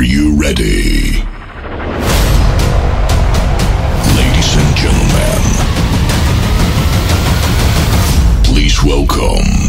Are you ready? Ladies and gentlemen, please welcome.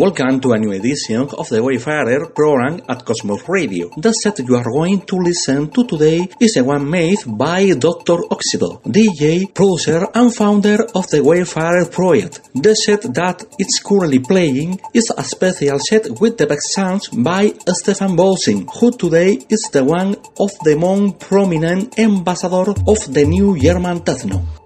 Welcome to a new edition of the Wayfarer program at Cosmos Radio. The set you are going to listen to today is the one made by Dr. Oxido, DJ, producer and founder of the Wayfarer project. The set that it's currently playing is a special set with the back sounds by Stephan Bodzin, who today is the one of the most prominent ambassador of the new German techno.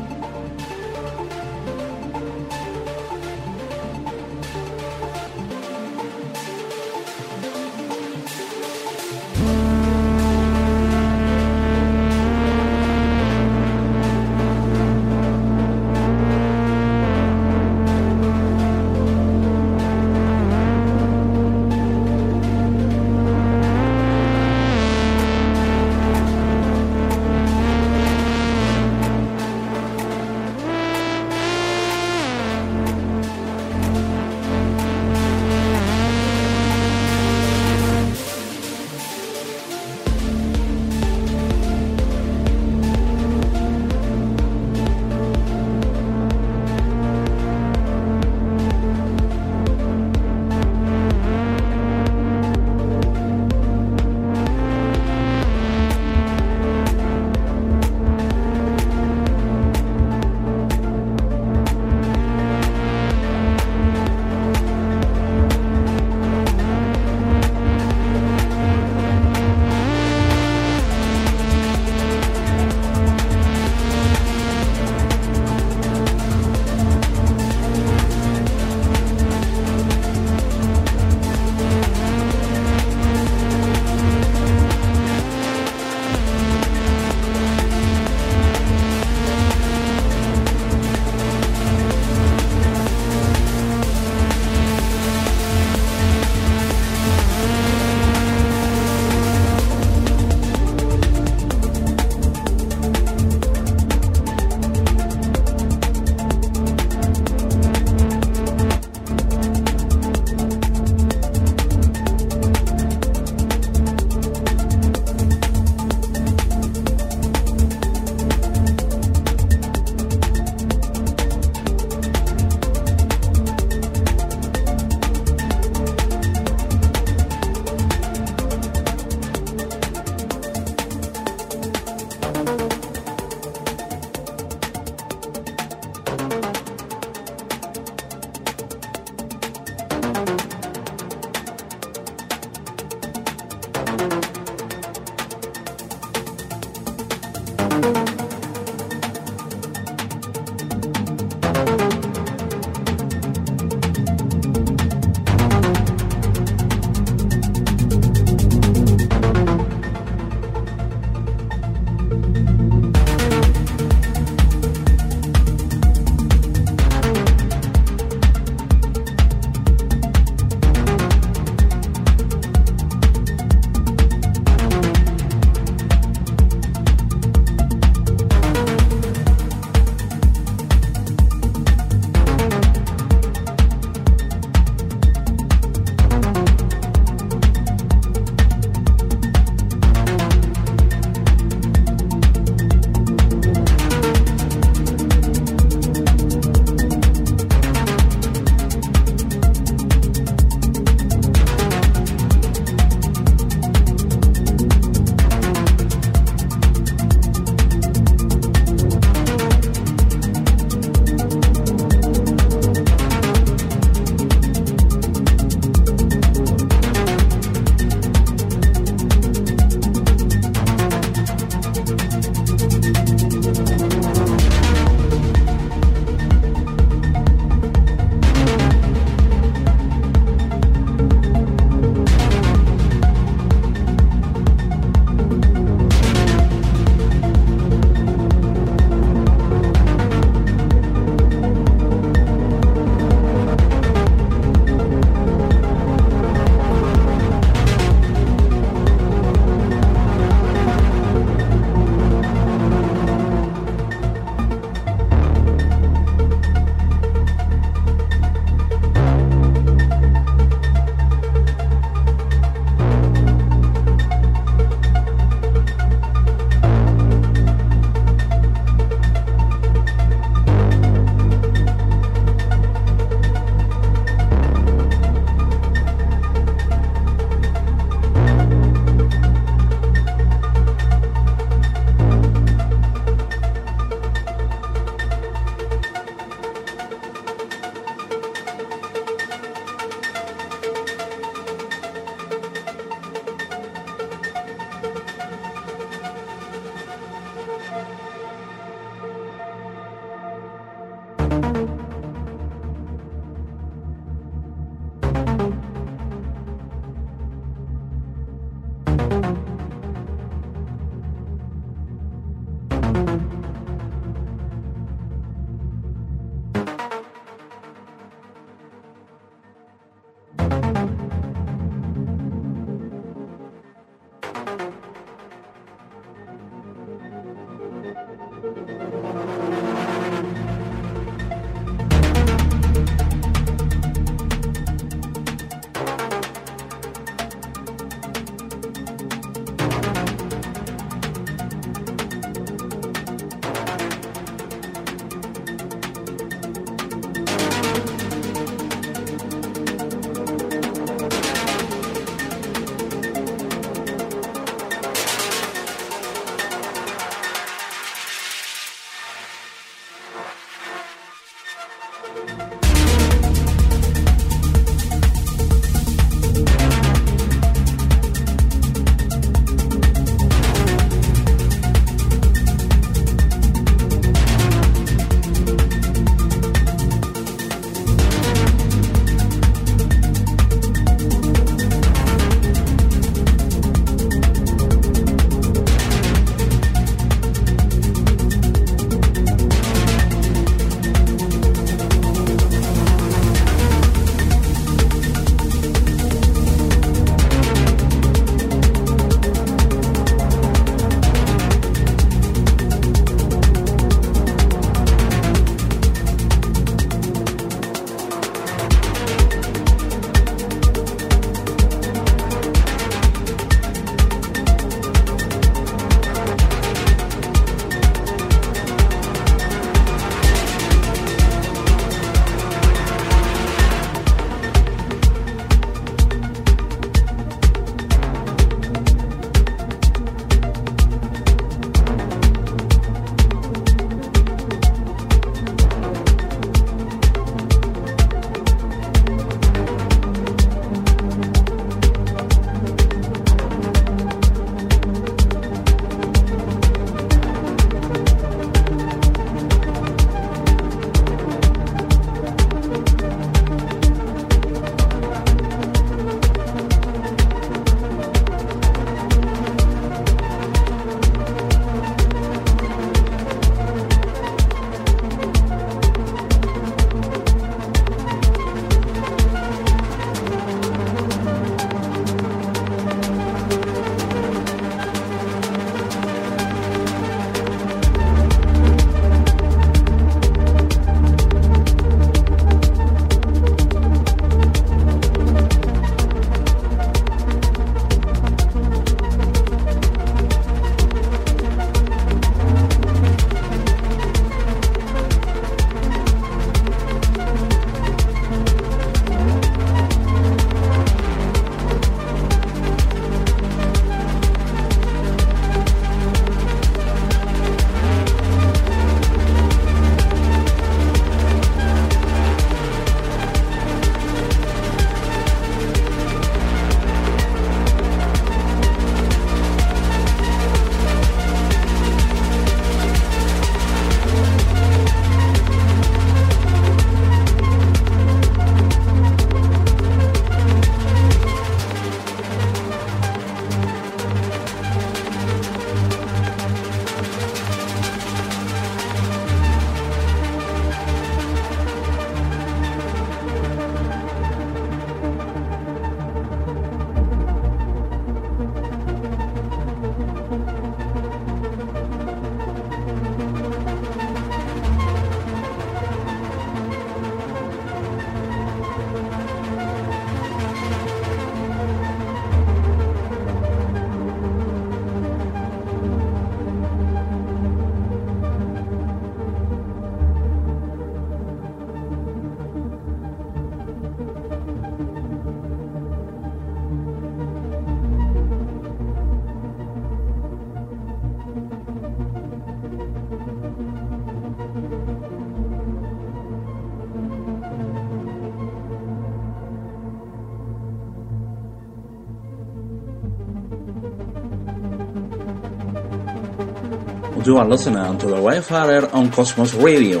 You are listening to the Wayfarer on Cosmos Radio.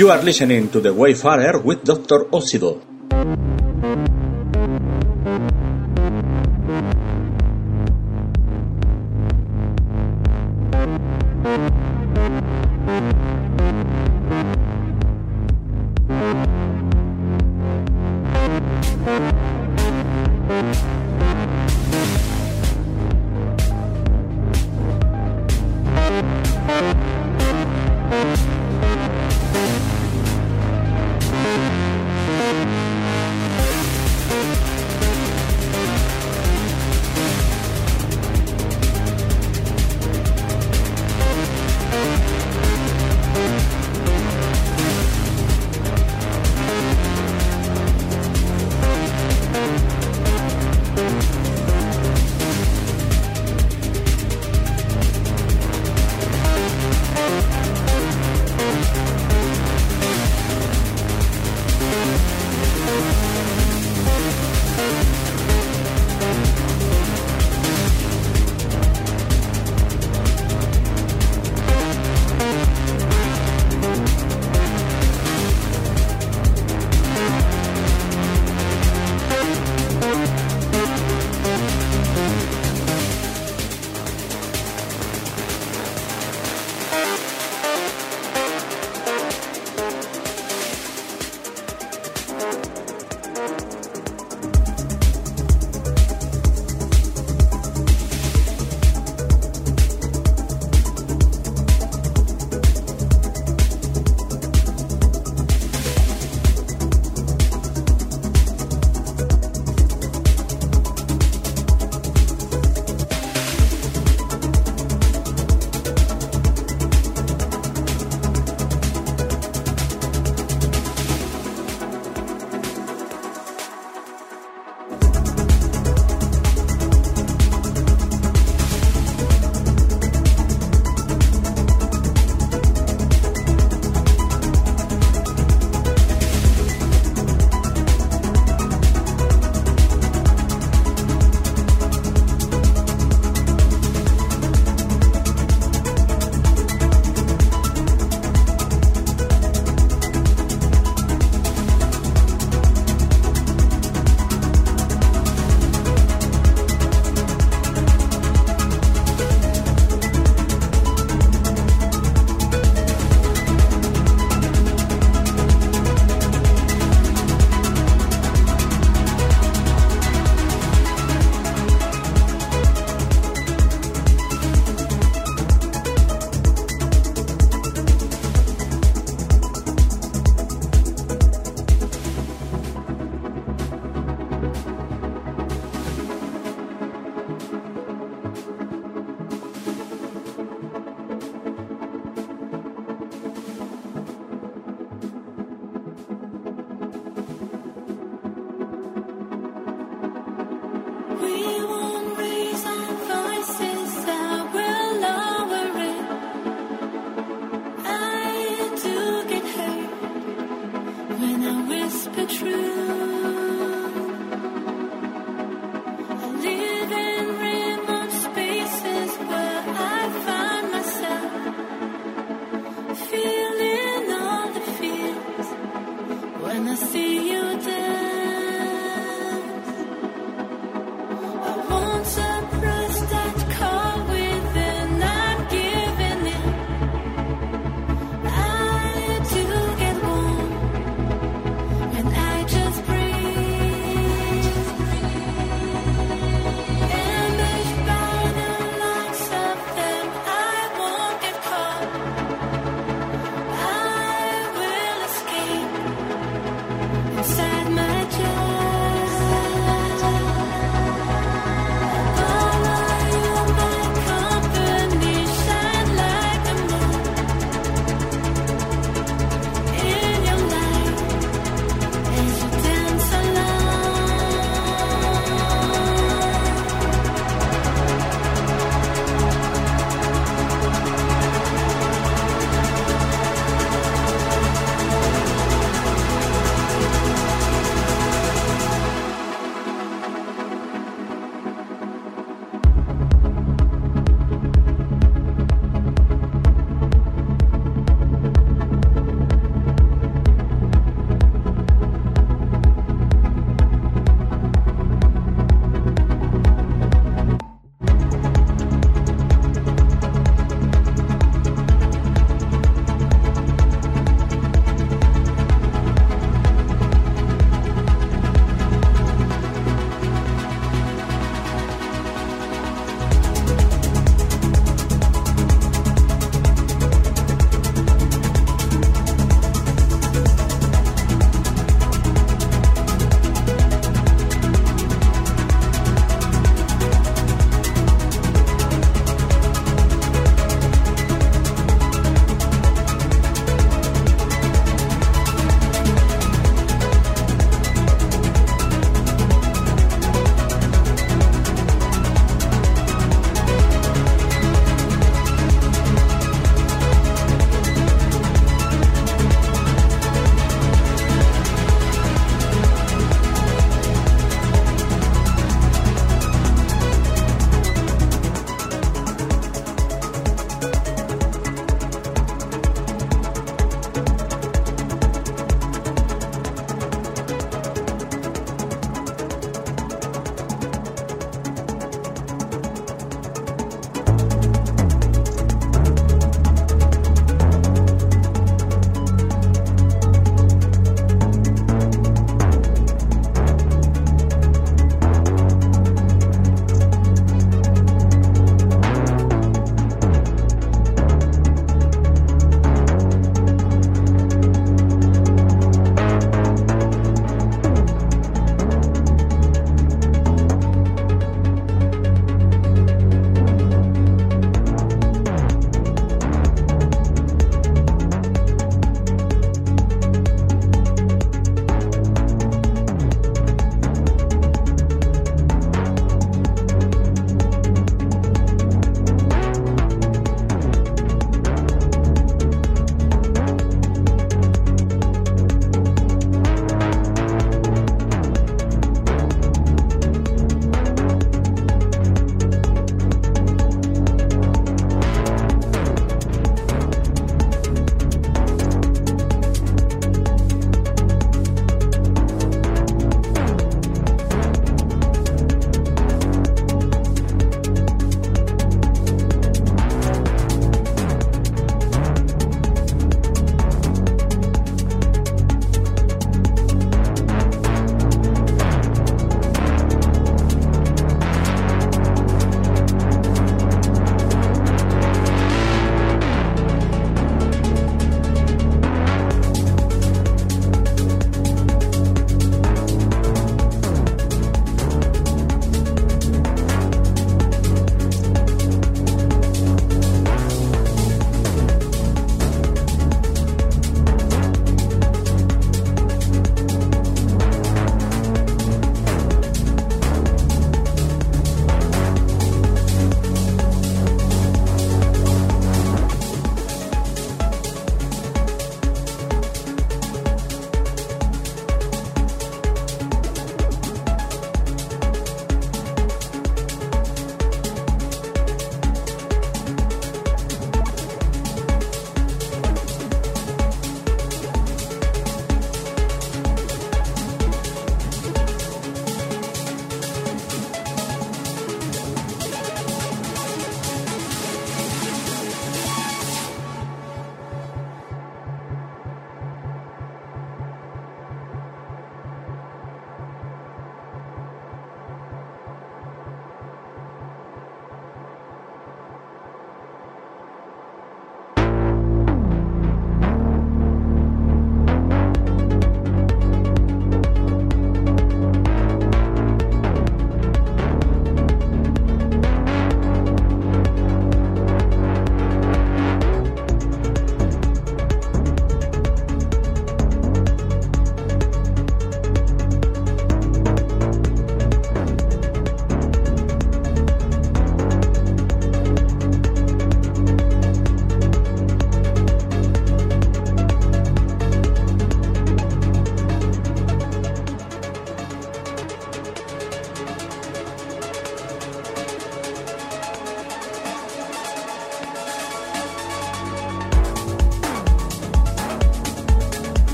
You are listening to The Wayfarer with Dr. Oxido.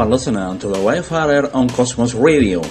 Are listening to the Wayfarer on Cosmos Radio.